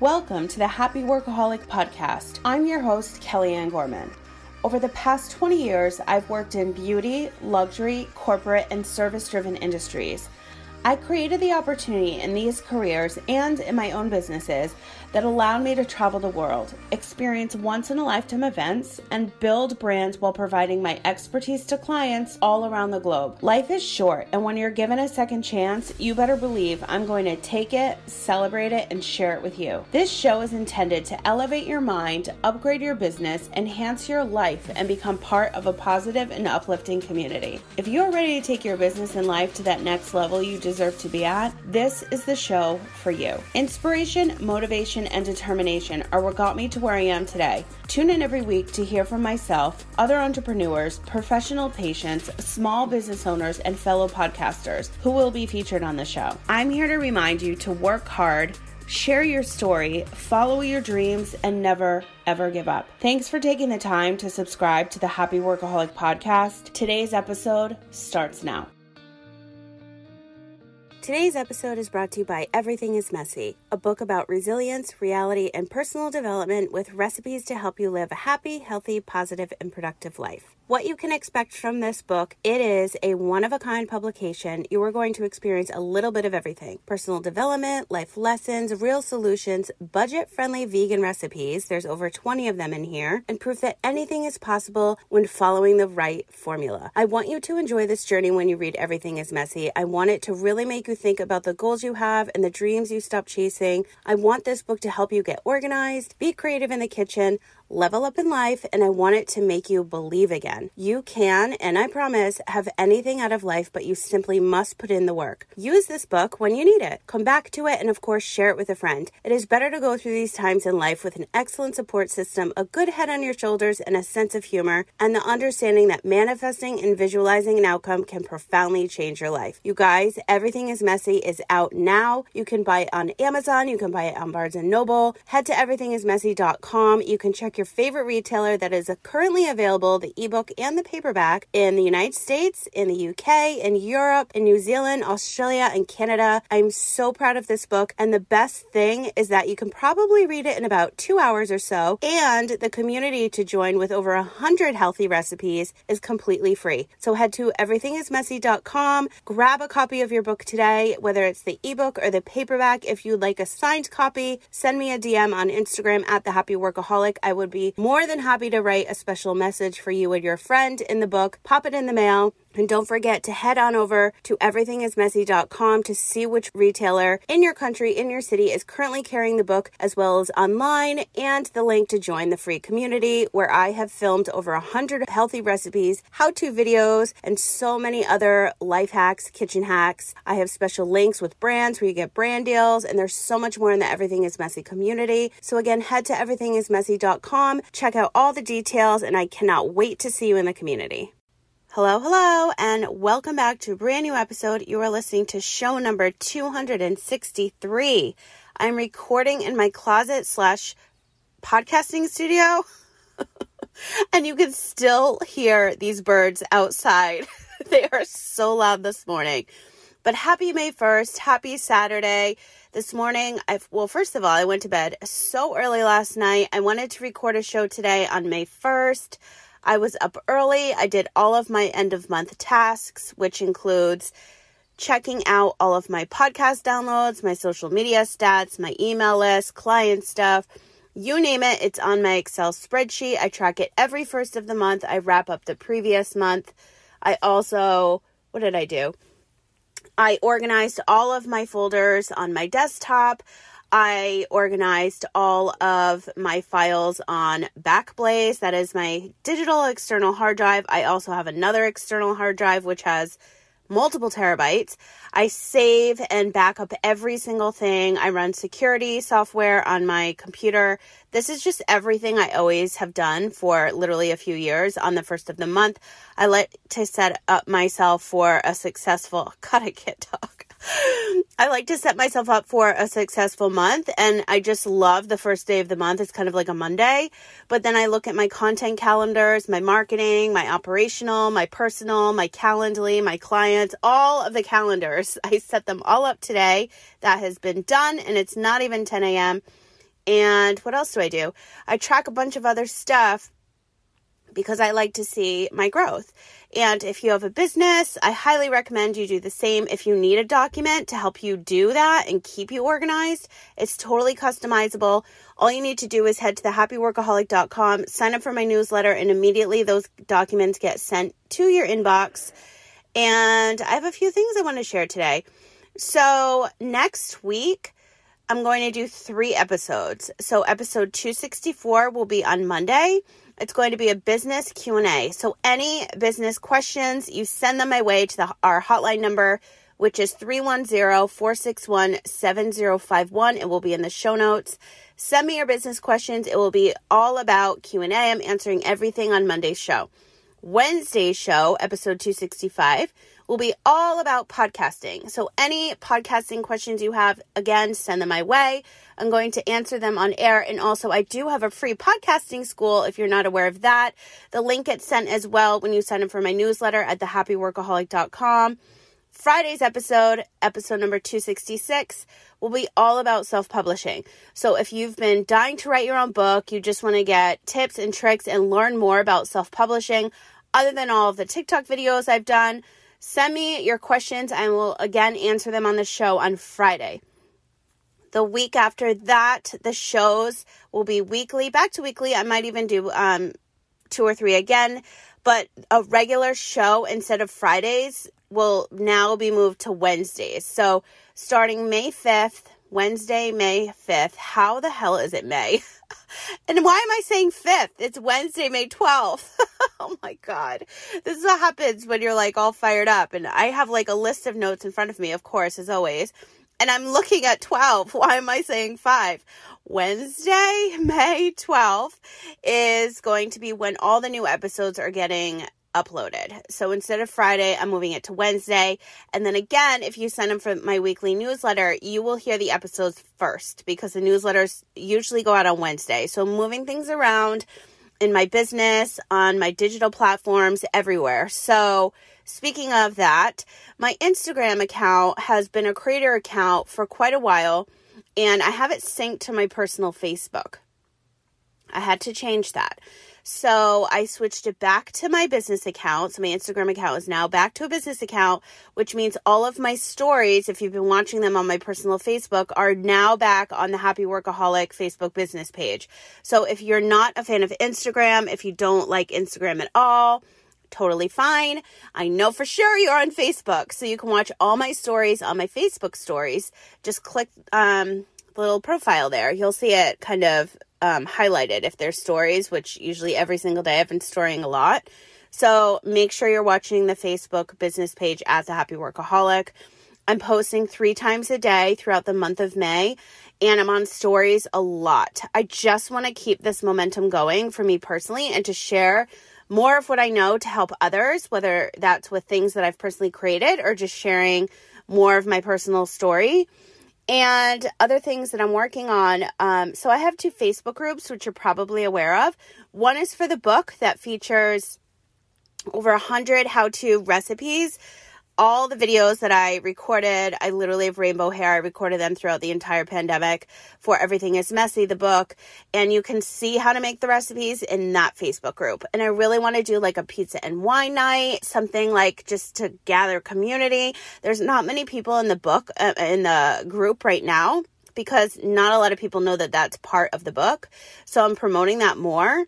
Welcome to the Happy Workaholic Podcast. I'm your host, Kellyanne Gorman. Over the past 20 years, I've worked in beauty, luxury, corporate, and service driven industries. I created the opportunity in these careers and in my own businesses that allowed me to travel the world, experience once in a lifetime events, and build brands while providing my expertise to clients all around the globe. Life is short, and when you're given a second chance, you better believe I'm going to take it, celebrate it, and share it with you. This show is intended to elevate your mind, upgrade your business, enhance your life, and become part of a positive and uplifting community. If you're ready to take your business and life to that next level you deserve to be at, this is the show for you. Inspiration, motivation, and determination are what got me to where I am today. Tune in every week to hear from myself, other entrepreneurs, professional patients, small business owners, and fellow podcasters who will be featured on the show. I'm here to remind you to work hard. Share your story, follow your dreams, and never, ever give up. Thanks for taking the time to subscribe to the Happy Workaholic podcast. Today's episode starts now. Today's episode is brought to you by Everything is Messy, a book about resilience, reality, and personal development with recipes to help you live a happy, healthy, positive, and productive life what you can expect from this book. It is a one of a kind publication. You are going to experience a little bit of everything personal development, life lessons, real solutions, budget friendly vegan recipes. There's over 20 of them in here, and proof that anything is possible when following the right formula. I want you to enjoy this journey when you read Everything is Messy. I want it to really make you think about the goals you have and the dreams you stop chasing. I want this book to help you get organized, be creative in the kitchen level up in life, and I want it to make you believe again. You can, and I promise, have anything out of life, but you simply must put in the work. Use this book when you need it. Come back to it, and of course, share it with a friend. It is better to go through these times in life with an excellent support system, a good head on your shoulders, and a sense of humor, and the understanding that manifesting and visualizing an outcome can profoundly change your life. You guys, Everything is Messy is out now. You can buy it on Amazon, you can buy it on Barnes and Noble. Head to everythingismessy.com. You can check your favorite retailer that is currently available, the ebook and the paperback, in the United States, in the UK, in Europe, in New Zealand, Australia, and Canada. I'm so proud of this book. And the best thing is that you can probably read it in about two hours or so. And the community to join with over a hundred healthy recipes is completely free. So head to everythingismessy.com, grab a copy of your book today, whether it's the ebook or the paperback. If you'd like a signed copy, send me a DM on Instagram at the Happy Workaholic. I would be more than happy to write a special message for you and your friend in the book. Pop it in the mail. And don't forget to head on over to everythingismessy.com to see which retailer in your country, in your city, is currently carrying the book, as well as online, and the link to join the free community where I have filmed over 100 healthy recipes, how to videos, and so many other life hacks, kitchen hacks. I have special links with brands where you get brand deals, and there's so much more in the Everything is Messy community. So, again, head to everythingismessy.com, check out all the details, and I cannot wait to see you in the community. Hello, hello, and welcome back to a brand new episode. You are listening to show number 263. I'm recording in my closet slash podcasting studio, and you can still hear these birds outside. they are so loud this morning. But happy May 1st, happy Saturday. This morning, I well, first of all, I went to bed so early last night. I wanted to record a show today on May 1st. I was up early. I did all of my end of month tasks, which includes checking out all of my podcast downloads, my social media stats, my email list, client stuff. You name it, it's on my Excel spreadsheet. I track it every first of the month. I wrap up the previous month. I also, what did I do? I organized all of my folders on my desktop. I organized all of my files on Backblaze. That is my digital external hard drive. I also have another external hard drive which has multiple terabytes. I save and back up every single thing. I run security software on my computer. This is just everything I always have done for literally a few years. On the first of the month, I like to set up myself for a successful, cut a kid talk. I like to set myself up for a successful month and I just love the first day of the month. It's kind of like a Monday. But then I look at my content calendars, my marketing, my operational, my personal, my Calendly, my clients, all of the calendars. I set them all up today. That has been done and it's not even 10 a.m. And what else do I do? I track a bunch of other stuff because I like to see my growth. And if you have a business, I highly recommend you do the same. If you need a document to help you do that and keep you organized, it's totally customizable. All you need to do is head to thehappyworkaholic.com, sign up for my newsletter, and immediately those documents get sent to your inbox. And I have a few things I want to share today. So, next week, I'm going to do three episodes. So, episode 264 will be on Monday. It's going to be a business Q&A. So any business questions, you send them my way to the, our hotline number which is 310-461-7051. It will be in the show notes. Send me your business questions. It will be all about Q&A. I'm answering everything on Monday's show. Wednesday's show, episode 265, will be all about podcasting. So, any podcasting questions you have, again, send them my way. I'm going to answer them on air. And also, I do have a free podcasting school if you're not aware of that. The link gets sent as well when you sign up for my newsletter at thehappyworkaholic.com. Friday's episode, episode number 266, will be all about self publishing. So, if you've been dying to write your own book, you just want to get tips and tricks and learn more about self publishing, other than all of the TikTok videos I've done, Send me your questions and we'll again answer them on the show on Friday. The week after that, the shows will be weekly, back to weekly. I might even do um, two or three again, but a regular show instead of Fridays will now be moved to Wednesdays. So starting May 5th, Wednesday, May 5th. How the hell is it May? and why am I saying 5th? It's Wednesday, May 12th. oh my God. This is what happens when you're like all fired up. And I have like a list of notes in front of me, of course, as always. And I'm looking at 12. Why am I saying 5? Wednesday, May 12th is going to be when all the new episodes are getting uploaded. So instead of Friday, I'm moving it to Wednesday. And then again, if you sign up for my weekly newsletter, you will hear the episodes first because the newsletters usually go out on Wednesday. So moving things around in my business, on my digital platforms, everywhere. So speaking of that, my Instagram account has been a creator account for quite a while and I have it synced to my personal Facebook. I had to change that. So I switched it back to my business account. So my Instagram account is now back to a business account, which means all of my stories, if you've been watching them on my personal Facebook, are now back on the Happy Workaholic Facebook business page. So if you're not a fan of Instagram, if you don't like Instagram at all, totally fine. I know for sure you're on Facebook, so you can watch all my stories on my Facebook stories. Just click um, the little profile there. You'll see it kind of um, highlighted if there's stories, which usually every single day I've been storing a lot. So make sure you're watching the Facebook business page at the Happy Workaholic. I'm posting three times a day throughout the month of May, and I'm on stories a lot. I just want to keep this momentum going for me personally and to share more of what I know to help others, whether that's with things that I've personally created or just sharing more of my personal story and other things that I'm working on. Um, so I have two Facebook groups, which you're probably aware of. One is for the book that features over a hundred how-to recipes all the videos that I recorded, I literally have rainbow hair. I recorded them throughout the entire pandemic for Everything is Messy, the book. And you can see how to make the recipes in that Facebook group. And I really want to do like a pizza and wine night, something like just to gather community. There's not many people in the book, uh, in the group right now because not a lot of people know that that's part of the book. So I'm promoting that more.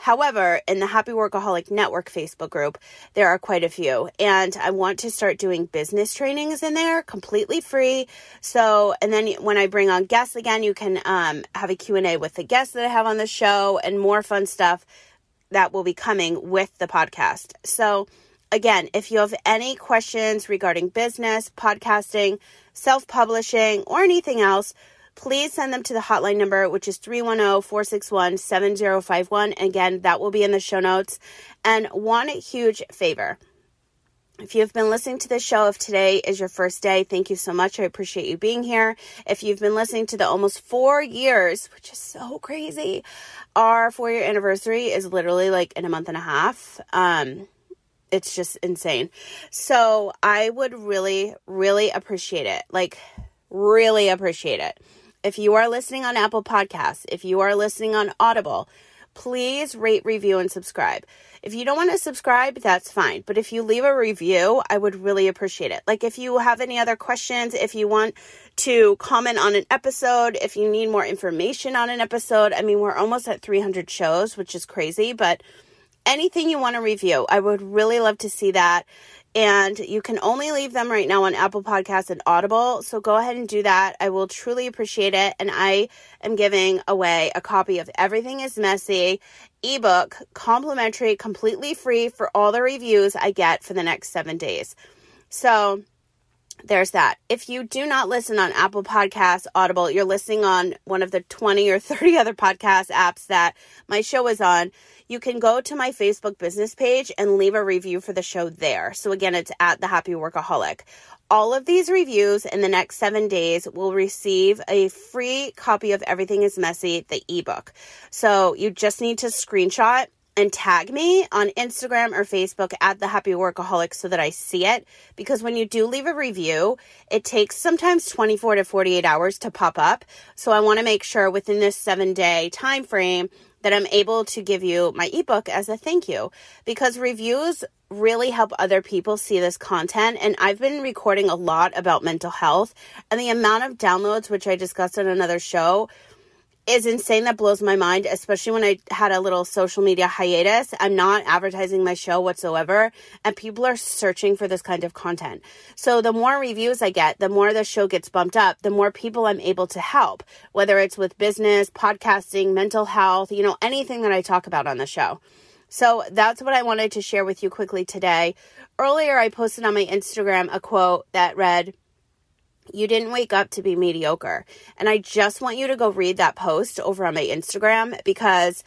However, in the Happy Workaholic Network Facebook group, there are quite a few, and I want to start doing business trainings in there completely free. So, and then when I bring on guests again, you can um, have a Q&A with the guests that I have on the show and more fun stuff that will be coming with the podcast. So, again, if you have any questions regarding business, podcasting, self-publishing, or anything else, please send them to the hotline number, which is 310 461 7051. Again, that will be in the show notes. And one huge favor. If you've been listening to this show, if today is your first day, thank you so much. I appreciate you being here. If you've been listening to the almost four years, which is so crazy, our four year anniversary is literally like in a month and a half. Um, it's just insane. So I would really, really appreciate it. Like, really appreciate it if you are listening on Apple Podcasts, if you are listening on Audible, please rate, review, and subscribe. If you don't want to subscribe, that's fine. But if you leave a review, I would really appreciate it. Like if you have any other questions, if you want to comment on an episode, if you need more information on an episode, I mean, we're almost at 300 shows, which is crazy, but anything you want to review, I would really love to see that and you can only leave them right now on Apple Podcasts and Audible. So go ahead and do that. I will truly appreciate it. And I am giving away a copy of Everything is Messy ebook, complimentary, completely free for all the reviews I get for the next seven days. So there's that. If you do not listen on Apple Podcasts, Audible, you're listening on one of the 20 or 30 other podcast apps that my show is on, you can go to my Facebook business page and leave a review for the show there. So again, it's at the Happy Workaholic. All of these reviews in the next seven days will receive a free copy of Everything is Messy, the ebook. So you just need to screenshot and tag me on Instagram or Facebook at the Happy Workaholic so that I see it. Because when you do leave a review, it takes sometimes 24 to 48 hours to pop up. So I want to make sure within this seven day time frame that I'm able to give you my ebook as a thank you because reviews really help other people see this content. And I've been recording a lot about mental health and the amount of downloads, which I discussed on another show, is insane that blows my mind especially when i had a little social media hiatus. I'm not advertising my show whatsoever and people are searching for this kind of content. So the more reviews i get the more the show gets bumped up the more people i'm able to help whether it's with business podcasting mental health you know anything that i talk about on the show. So that's what i wanted to share with you quickly today. Earlier i posted on my instagram a quote that read you didn't wake up to be mediocre. And I just want you to go read that post over on my Instagram because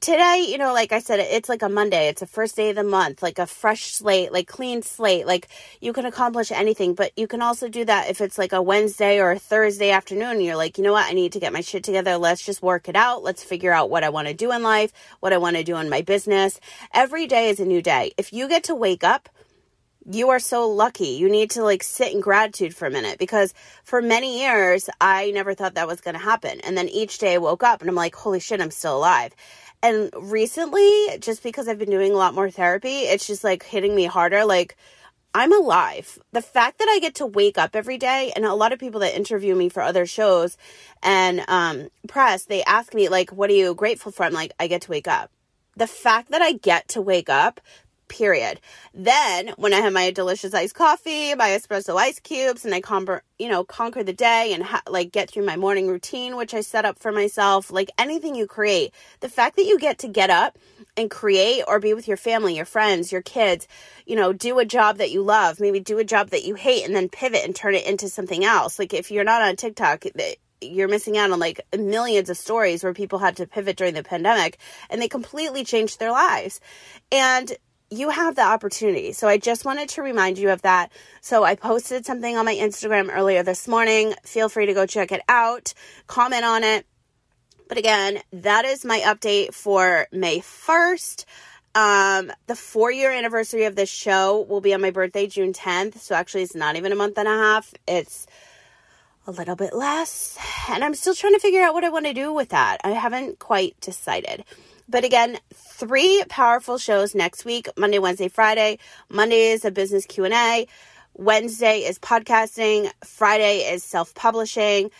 today, you know, like I said, it's like a Monday. It's a first day of the month, like a fresh slate, like clean slate. Like you can accomplish anything, but you can also do that if it's like a Wednesday or a Thursday afternoon. You're like, you know what? I need to get my shit together. Let's just work it out. Let's figure out what I want to do in life, what I want to do in my business. Every day is a new day. If you get to wake up you are so lucky. You need to like sit in gratitude for a minute because for many years, I never thought that was going to happen. And then each day I woke up and I'm like, holy shit, I'm still alive. And recently, just because I've been doing a lot more therapy, it's just like hitting me harder. Like, I'm alive. The fact that I get to wake up every day, and a lot of people that interview me for other shows and um, press, they ask me, like, what are you grateful for? I'm like, I get to wake up. The fact that I get to wake up period. Then when I have my delicious iced coffee, my espresso ice cubes, and I conquer, you know, conquer the day and ha- like get through my morning routine, which I set up for myself, like anything you create, the fact that you get to get up and create or be with your family, your friends, your kids, you know, do a job that you love, maybe do a job that you hate and then pivot and turn it into something else. Like if you're not on TikTok, eh, you're missing out on like millions of stories where people had to pivot during the pandemic and they completely changed their lives. And you have the opportunity. So I just wanted to remind you of that. So I posted something on my Instagram earlier this morning. Feel free to go check it out, comment on it. But again, that is my update for May 1st. Um, the four year anniversary of this show will be on my birthday, June 10th. So actually, it's not even a month and a half. It's a little bit less. And I'm still trying to figure out what I want to do with that. I haven't quite decided. But again, three powerful shows next week, Monday, Wednesday, Friday. Monday is a business Q&A. Wednesday is podcasting. Friday is self-publishing.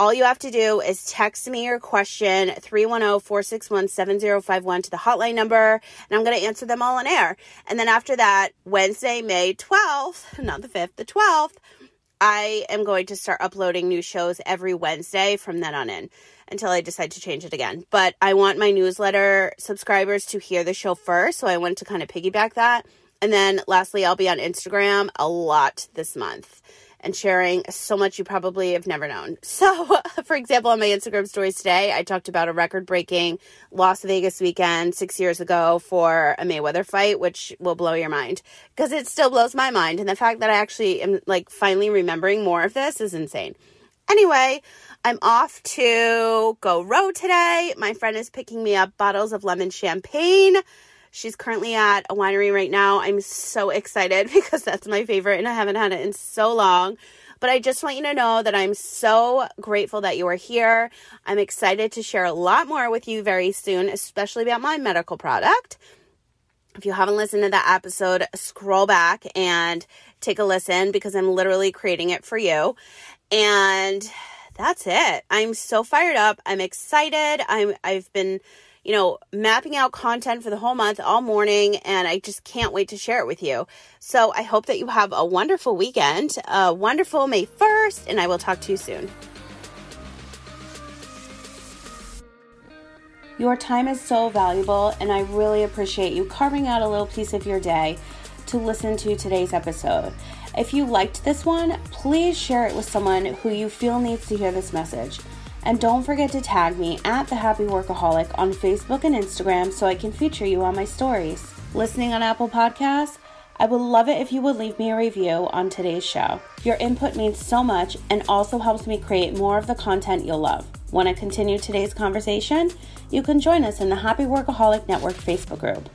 All you have to do is text me your question 310-461-7051 to the hotline number and I'm going to answer them all on air. And then after that, Wednesday, May 12th, not the 5th, the 12th, I am going to start uploading new shows every Wednesday from then on in until I decide to change it again. But I want my newsletter subscribers to hear the show first. So I wanted to kind of piggyback that. And then lastly, I'll be on Instagram a lot this month and sharing so much you probably have never known. So, for example, on my Instagram stories today, I talked about a record breaking Las Vegas weekend six years ago for a Mayweather fight, which will blow your mind because it still blows my mind. And the fact that I actually am like finally remembering more of this is insane. Anyway, I'm off to go row today. My friend is picking me up bottles of lemon champagne. She's currently at a winery right now. I'm so excited because that's my favorite and I haven't had it in so long. But I just want you to know that I'm so grateful that you are here. I'm excited to share a lot more with you very soon, especially about my medical product. If you haven't listened to that episode, scroll back and take a listen because I'm literally creating it for you. And that's it. I'm so fired up. I'm excited. I'm I've been, you know, mapping out content for the whole month all morning and I just can't wait to share it with you. So, I hope that you have a wonderful weekend, a wonderful May 1st, and I will talk to you soon. Your time is so valuable, and I really appreciate you carving out a little piece of your day to listen to today's episode. If you liked this one, please share it with someone who you feel needs to hear this message. And don't forget to tag me at The Happy Workaholic on Facebook and Instagram so I can feature you on my stories. Listening on Apple Podcasts? I would love it if you would leave me a review on today's show. Your input means so much and also helps me create more of the content you'll love. Want to continue today's conversation? You can join us in the Happy Workaholic Network Facebook group.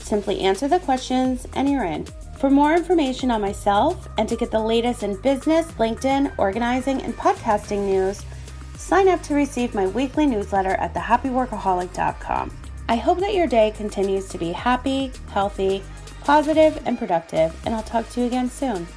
Simply answer the questions and you're in. For more information on myself and to get the latest in business, LinkedIn, organizing, and podcasting news, sign up to receive my weekly newsletter at thehappyworkaholic.com. I hope that your day continues to be happy, healthy, positive, and productive, and I'll talk to you again soon.